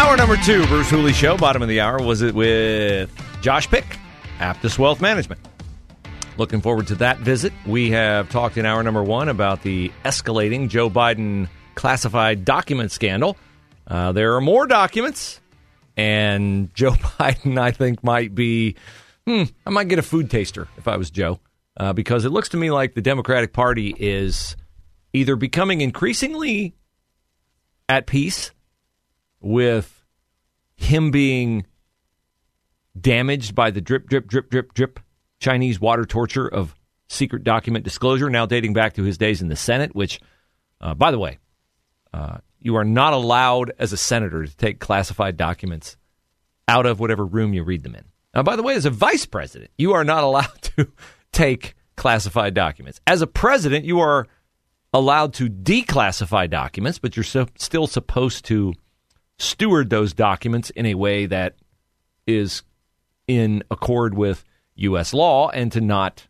Hour number two, Bruce Hooley Show, bottom of the hour. Was it with Josh Pick, Aptus Wealth Management? Looking forward to that visit. We have talked in hour number one about the escalating Joe Biden classified document scandal. Uh, there are more documents, and Joe Biden, I think, might be. Hmm, I might get a food taster if I was Joe, uh, because it looks to me like the Democratic Party is either becoming increasingly at peace with him being damaged by the drip, drip, drip, drip, drip Chinese water torture of secret document disclosure, now dating back to his days in the Senate, which, uh, by the way, uh, you are not allowed as a senator to take classified documents out of whatever room you read them in. Now, by the way, as a vice president, you are not allowed to take classified documents. As a president, you are allowed to declassify documents, but you're so, still supposed to steward those documents in a way that is in accord with U.S. law and to not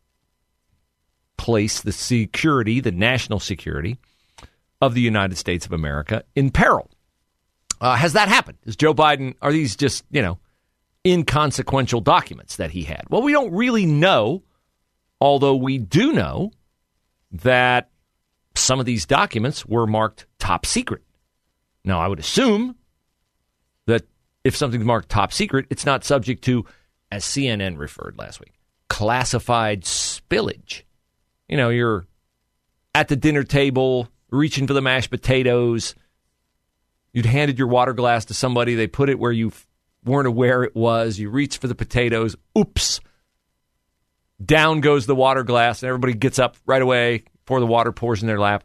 place the security, the national security of the United States of America in peril. Uh, has that happened? Is Joe Biden, are these just, you know, inconsequential documents that he had? Well, we don't really know, although we do know that some of these documents were marked top secret. Now, I would assume if something's marked top secret, it's not subject to, as CNN referred last week, classified spillage. You know, you're at the dinner table reaching for the mashed potatoes. You'd handed your water glass to somebody, they put it where you weren't aware it was. You reach for the potatoes. Oops. Down goes the water glass, and everybody gets up right away before the water pours in their lap.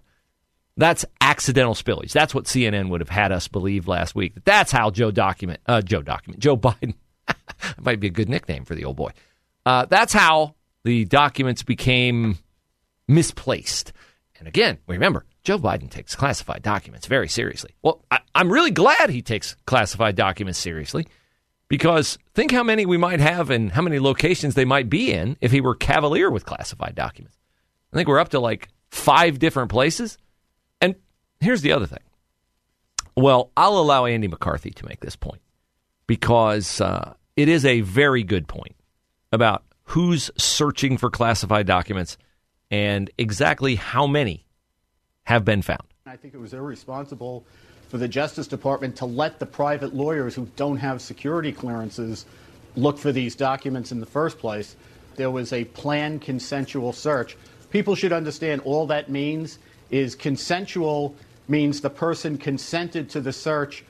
That's accidental spillage. That's what CNN would have had us believe last week. That's how Joe document, uh, Joe document, Joe Biden. might be a good nickname for the old boy. Uh, that's how the documents became misplaced. And again, remember, Joe Biden takes classified documents very seriously. Well, I, I'm really glad he takes classified documents seriously because think how many we might have and how many locations they might be in if he were cavalier with classified documents. I think we're up to like five different places. Here's the other thing. Well, I'll allow Andy McCarthy to make this point because uh, it is a very good point about who's searching for classified documents and exactly how many have been found. I think it was irresponsible for the Justice Department to let the private lawyers who don't have security clearances look for these documents in the first place. There was a planned consensual search. People should understand all that means is consensual means the person consented to the search.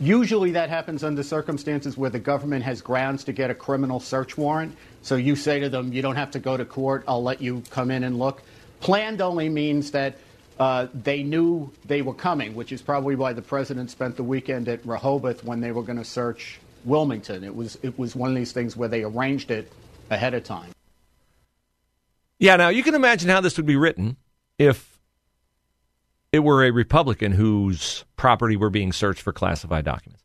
Usually that happens under circumstances where the government has grounds to get a criminal search warrant. So you say to them, you don't have to go to court, I'll let you come in and look. Planned only means that uh, they knew they were coming, which is probably why the president spent the weekend at Rehoboth when they were going to search Wilmington. It was it was one of these things where they arranged it ahead of time. Yeah, now you can imagine how this would be written if it were a Republican whose property were being searched for classified documents.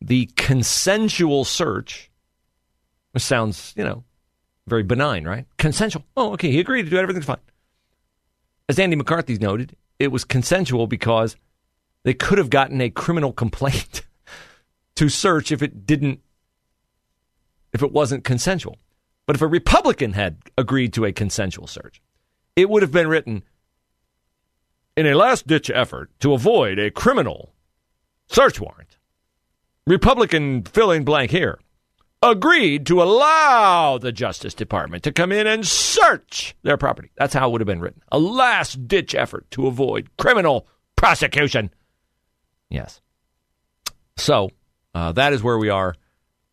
The consensual search which sounds, you know, very benign, right? Consensual. Oh, okay, he agreed to do it, everything's fine. As Andy McCarthy noted, it was consensual because they could have gotten a criminal complaint to search if it didn't if it wasn't consensual. But if a Republican had agreed to a consensual search, it would have been written in a last ditch effort to avoid a criminal search warrant. Republican filling blank here agreed to allow the Justice Department to come in and search their property. That's how it would have been written. A last ditch effort to avoid criminal prosecution. Yes. So uh, that is where we are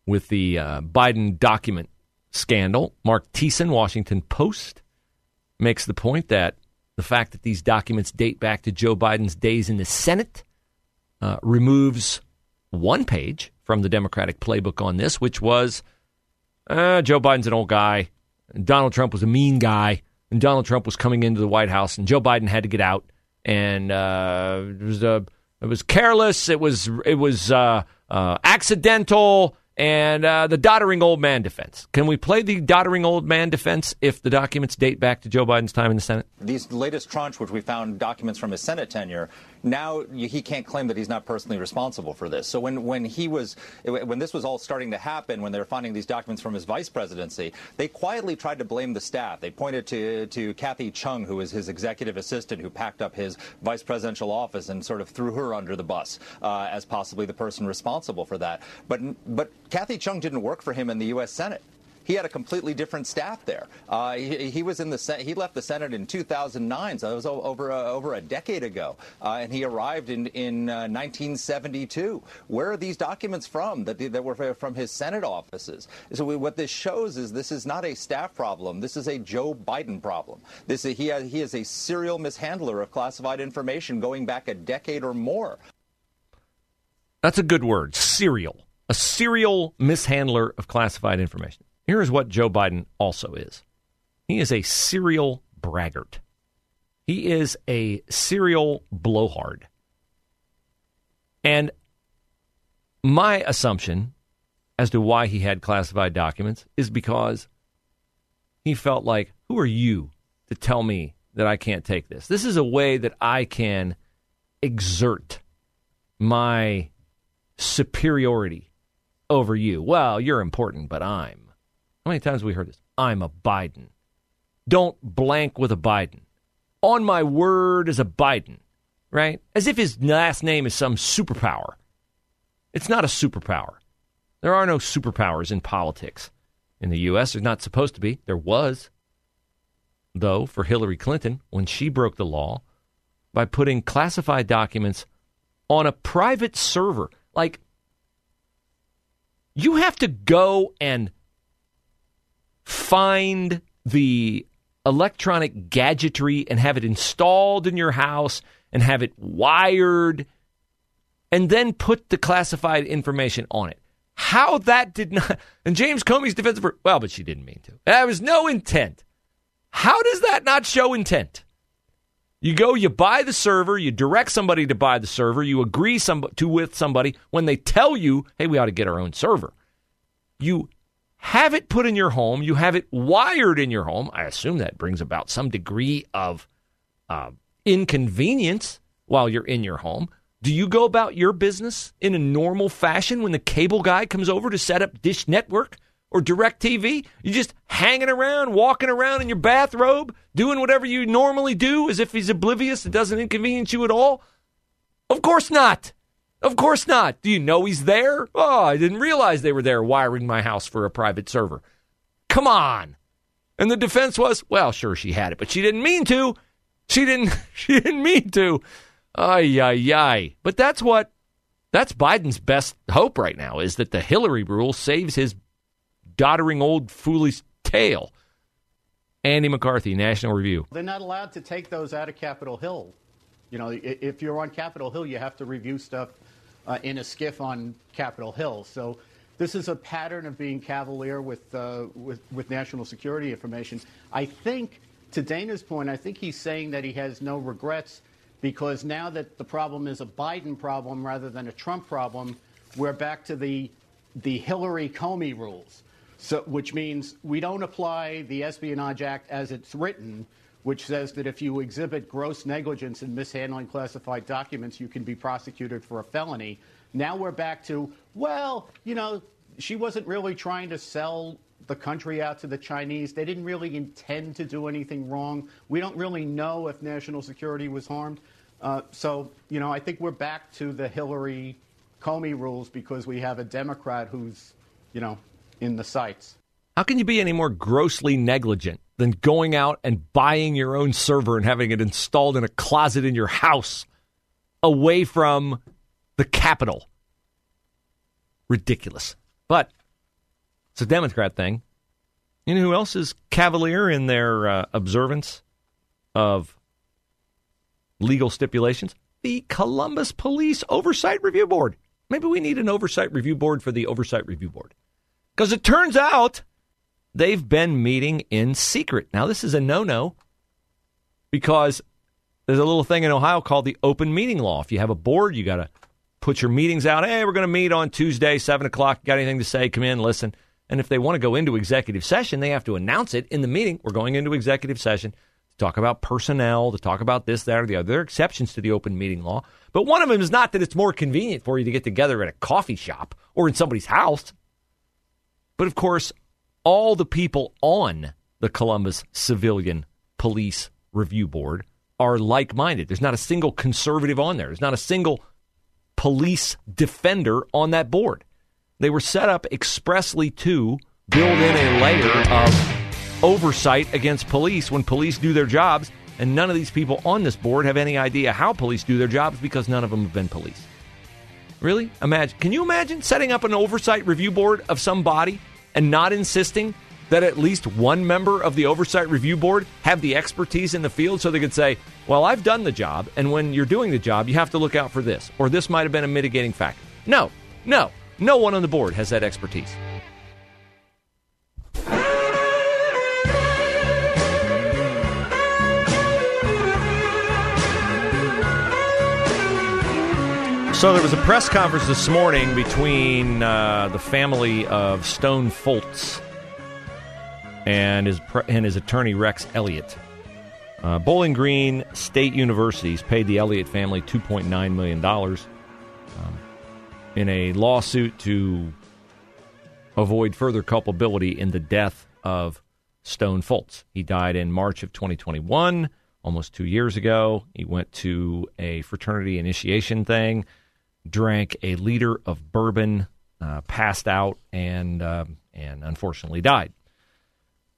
with the uh, Biden document scandal. Mark Thiessen, Washington Post, makes the point that the fact that these documents date back to Joe Biden's days in the Senate uh, removes one page from the Democratic playbook on this, which was uh, Joe Biden's an old guy, Donald Trump was a mean guy, and Donald Trump was coming into the White House, and Joe Biden had to get out, and uh, it was uh, it was careless, it was it was uh, uh, accidental, and uh, the doddering old man defense. Can we play the doddering old man defense if the documents date back to Joe Biden's time in the Senate? These latest tranche, which we found documents from his Senate tenure, now he can't claim that he's not personally responsible for this. So when, when he was when this was all starting to happen, when they were finding these documents from his vice presidency, they quietly tried to blame the staff. They pointed to to Kathy Chung, who was his executive assistant, who packed up his vice presidential office and sort of threw her under the bus uh, as possibly the person responsible for that. But but Kathy Chung didn't work for him in the U.S. Senate he had a completely different staff there. Uh, he, he, was in the he left the Senate in 2009, so it was over a, over a decade ago, uh, and he arrived in in uh, 1972. Where are these documents from that that were from his Senate offices? So we, what this shows is this is not a staff problem. This is a Joe Biden problem. This he has, he is a serial mishandler of classified information going back a decade or more. That's a good word, serial. A serial mishandler of classified information. Here's what Joe Biden also is he is a serial braggart, he is a serial blowhard. And my assumption as to why he had classified documents is because he felt like, who are you to tell me that I can't take this? This is a way that I can exert my superiority over you. Well, you're important, but I'm. How many times have we heard this? I'm a Biden. Don't blank with a Biden. On my word as a Biden, right? As if his last name is some superpower. It's not a superpower. There are no superpowers in politics. In the U.S., there's not supposed to be. There was. Though, for Hillary Clinton, when she broke the law by putting classified documents on a private server, like, you have to go and find the electronic gadgetry and have it installed in your house and have it wired and then put the classified information on it. How that did not, and James Comey's defense well, but she didn't mean to. There was no intent. How does that not show intent? You go, you buy the server, you direct somebody to buy the server, you agree some, to with somebody when they tell you, hey, we ought to get our own server. You have it put in your home, you have it wired in your home. I assume that brings about some degree of uh, inconvenience while you're in your home. Do you go about your business in a normal fashion when the cable guy comes over to set up Dish Network or DirecTV? You're just hanging around, walking around in your bathrobe, doing whatever you normally do as if he's oblivious, it doesn't inconvenience you at all? Of course not. Of course not. Do you know he's there? Oh, I didn't realize they were there wiring my house for a private server. Come on. And the defense was, well, sure she had it, but she didn't mean to. She didn't she didn't mean to. Ay ay ay. But that's what that's Biden's best hope right now is that the Hillary rule saves his doddering old foolish tail. Andy McCarthy, National Review. They're not allowed to take those out of Capitol Hill. You know, if you're on Capitol Hill, you have to review stuff uh, in a SCIF on Capitol Hill. So this is a pattern of being cavalier with, uh, with, with national security information. I think, to Dana's point, I think he's saying that he has no regrets because now that the problem is a Biden problem rather than a Trump problem, we're back to the the Hillary Comey rules. So, which means we don't apply the Espionage Act as it's written, which says that if you exhibit gross negligence in mishandling classified documents, you can be prosecuted for a felony. Now we're back to, well, you know, she wasn't really trying to sell the country out to the Chinese. They didn't really intend to do anything wrong. We don't really know if national security was harmed. Uh, so, you know, I think we're back to the Hillary Comey rules because we have a Democrat who's, you know, in the sights. How can you be any more grossly negligent than going out and buying your own server and having it installed in a closet in your house away from the Capitol? Ridiculous. But it's a Democrat thing. You know who else is cavalier in their uh, observance of legal stipulations? The Columbus Police Oversight Review Board. Maybe we need an oversight review board for the Oversight Review Board. Because it turns out they've been meeting in secret. Now, this is a no no because there's a little thing in Ohio called the open meeting law. If you have a board, you got to put your meetings out. Hey, we're going to meet on Tuesday, 7 o'clock. Got anything to say? Come in, listen. And if they want to go into executive session, they have to announce it in the meeting. We're going into executive session to talk about personnel, to talk about this, that, or the other. There are exceptions to the open meeting law. But one of them is not that it's more convenient for you to get together at a coffee shop or in somebody's house. But of course, all the people on the Columbus Civilian Police Review Board are like minded. There's not a single conservative on there, there's not a single police defender on that board. They were set up expressly to build in a layer of oversight against police when police do their jobs. And none of these people on this board have any idea how police do their jobs because none of them have been police. Really? Imagine. Can you imagine setting up an oversight review board of some body and not insisting that at least one member of the oversight review board have the expertise in the field so they could say, well, I've done the job, and when you're doing the job, you have to look out for this, or this might have been a mitigating factor. No, no, no one on the board has that expertise. So there was a press conference this morning between uh, the family of Stone Foltz and his and his attorney Rex Elliott. Uh, Bowling Green State Universities paid the Elliott family two point nine million dollars um, in a lawsuit to avoid further culpability in the death of Stone Foltz. He died in March of 2021, almost two years ago. He went to a fraternity initiation thing drank a liter of bourbon, uh, passed out, and uh, and unfortunately died.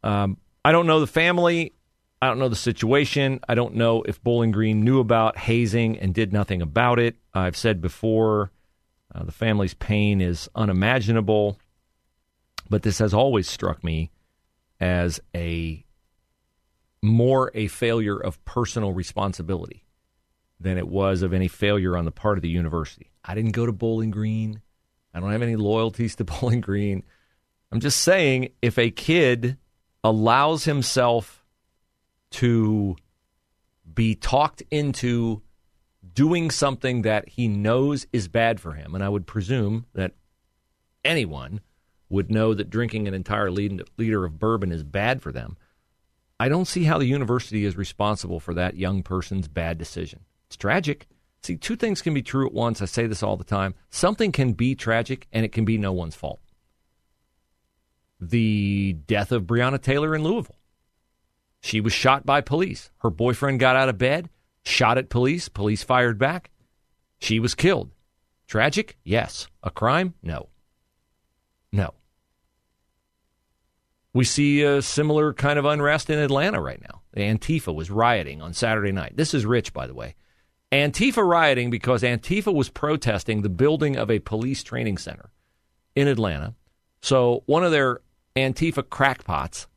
Um, I don't know the family. I don't know the situation. I don't know if Bowling Green knew about hazing and did nothing about it. I've said before, uh, the family's pain is unimaginable, but this has always struck me as a more a failure of personal responsibility than it was of any failure on the part of the university. I didn't go to Bowling Green. I don't have any loyalties to Bowling Green. I'm just saying if a kid allows himself to be talked into doing something that he knows is bad for him, and I would presume that anyone would know that drinking an entire liter of bourbon is bad for them. I don't see how the university is responsible for that young person's bad decision. It's tragic. See, two things can be true at once. I say this all the time. Something can be tragic and it can be no one's fault. The death of Breonna Taylor in Louisville. She was shot by police. Her boyfriend got out of bed, shot at police. Police fired back. She was killed. Tragic? Yes. A crime? No. No. We see a similar kind of unrest in Atlanta right now. Antifa was rioting on Saturday night. This is rich, by the way. Antifa rioting because Antifa was protesting the building of a police training center in Atlanta. So one of their Antifa crackpots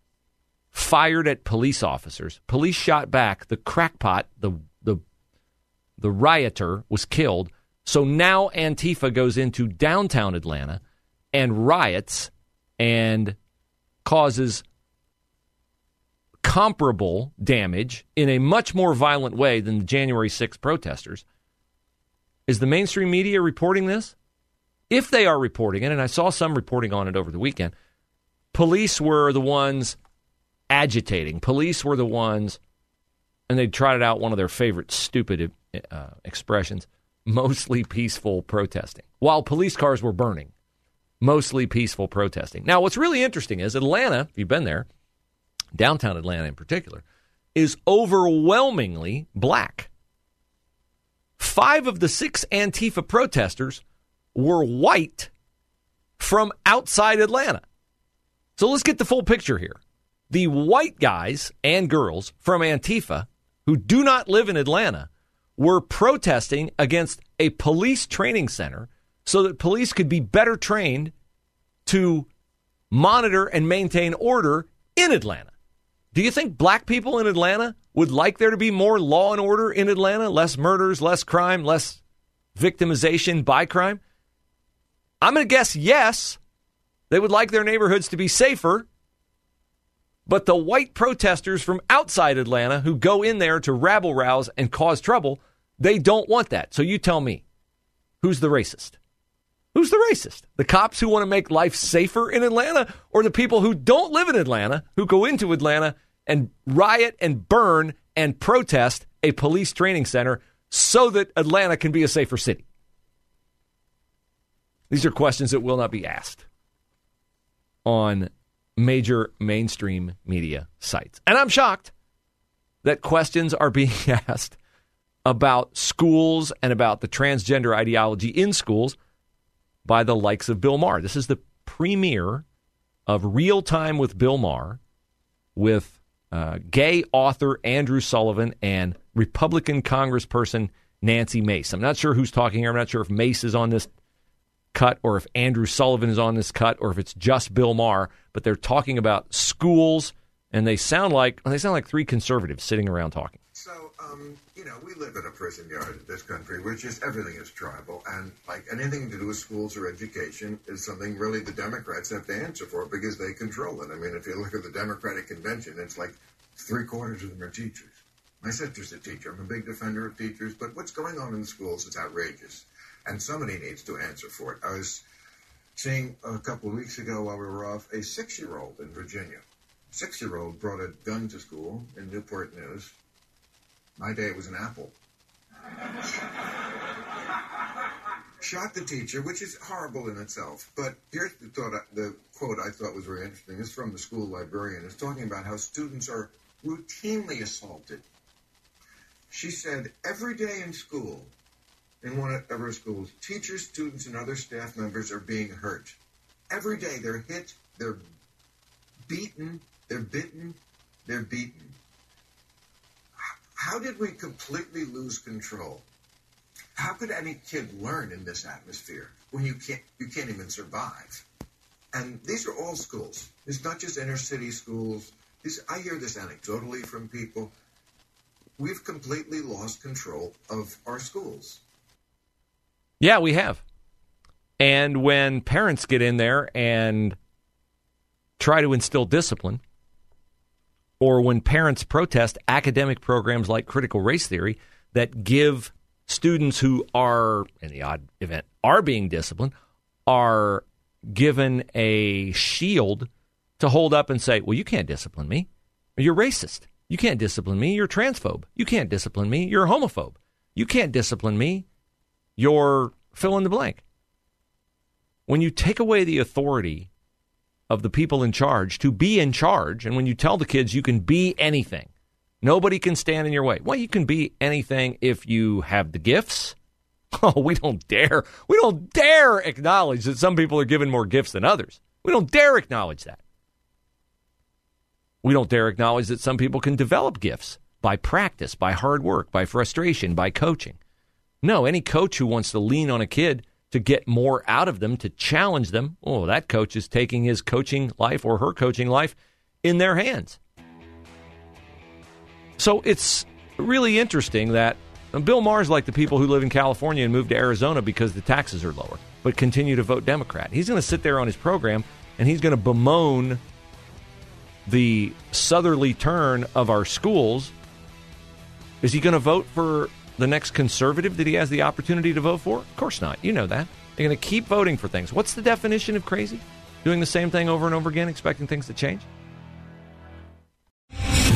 fired at police officers. Police shot back. The crackpot, the the the rioter, was killed. So now Antifa goes into downtown Atlanta and riots and causes comparable damage in a much more violent way than the January 6th protesters. Is the mainstream media reporting this? If they are reporting it, and I saw some reporting on it over the weekend, police were the ones agitating. Police were the ones, and they trotted out one of their favorite stupid uh, expressions mostly peaceful protesting, while police cars were burning. Mostly peaceful protesting. Now, what's really interesting is Atlanta, if you've been there, downtown Atlanta in particular, is overwhelmingly black. Five of the six Antifa protesters were white from outside Atlanta. So let's get the full picture here. The white guys and girls from Antifa who do not live in Atlanta were protesting against a police training center so that police could be better trained to monitor and maintain order in Atlanta. Do you think black people in Atlanta would like there to be more law and order in Atlanta? Less murders, less crime, less victimization by crime? I'm going to guess yes. They would like their neighborhoods to be safer. But the white protesters from outside Atlanta who go in there to rabble rouse and cause trouble, they don't want that. So you tell me, who's the racist? Who's the racist? The cops who want to make life safer in Atlanta or the people who don't live in Atlanta, who go into Atlanta and riot and burn and protest a police training center so that Atlanta can be a safer city? These are questions that will not be asked on major mainstream media sites. And I'm shocked that questions are being asked about schools and about the transgender ideology in schools by the likes of Bill Maher. This is the premiere of Real Time with Bill Maher with uh, gay author Andrew Sullivan and Republican Congressperson Nancy Mace. I'm not sure who's talking here. I'm not sure if Mace is on this cut or if Andrew Sullivan is on this cut or if it's just Bill Maher, but they're talking about schools and they sound like they sound like three conservatives sitting around talking. So, um, you know, we live in a prison yard in this country, which is everything is tribal, and like anything to do with schools or education is something really the Democrats have to answer for because they control it. I mean, if you look at the Democratic convention, it's like three quarters of them are teachers. My sister's a teacher. I'm a big defender of teachers, but what's going on in the schools is outrageous and somebody needs to answer for it. I was seeing a couple of weeks ago while we were off a six year old in Virginia. Six year old brought a gun to school in Newport News. My day was an apple. Shot the teacher, which is horrible in itself. But here's the thought, the quote I thought was very interesting. It's from the school librarian. It's talking about how students are routinely assaulted. She said, every day in school, in one of our schools, teachers, students, and other staff members are being hurt. Every day they're hit, they're beaten, they're bitten, they're beaten. How did we completely lose control? How could any kid learn in this atmosphere when you can't you can't even survive? And these are all schools. It's not just inner city schools. This, I hear this anecdotally from people. We've completely lost control of our schools. Yeah, we have. And when parents get in there and try to instill discipline, or when parents protest academic programs like critical race theory that give students who are, in the odd event, are being disciplined, are given a shield to hold up and say, well, you can't discipline me. You're racist. You can't discipline me. You're transphobe. You can't discipline me. You're homophobe. You can't discipline me You're fill in the blank. When you take away the authority of the people in charge to be in charge, and when you tell the kids you can be anything, nobody can stand in your way. Well, you can be anything if you have the gifts. Oh, we don't dare. We don't dare acknowledge that some people are given more gifts than others. We don't dare acknowledge that. We don't dare acknowledge that some people can develop gifts by practice, by hard work, by frustration, by coaching. No, any coach who wants to lean on a kid to get more out of them, to challenge them, oh, that coach is taking his coaching life or her coaching life in their hands. So it's really interesting that Bill Maher's like the people who live in California and move to Arizona because the taxes are lower, but continue to vote Democrat. He's going to sit there on his program and he's going to bemoan the southerly turn of our schools. Is he going to vote for the next conservative that he has the opportunity to vote for? Of course not. You know that. They're going to keep voting for things. What's the definition of crazy? Doing the same thing over and over again, expecting things to change?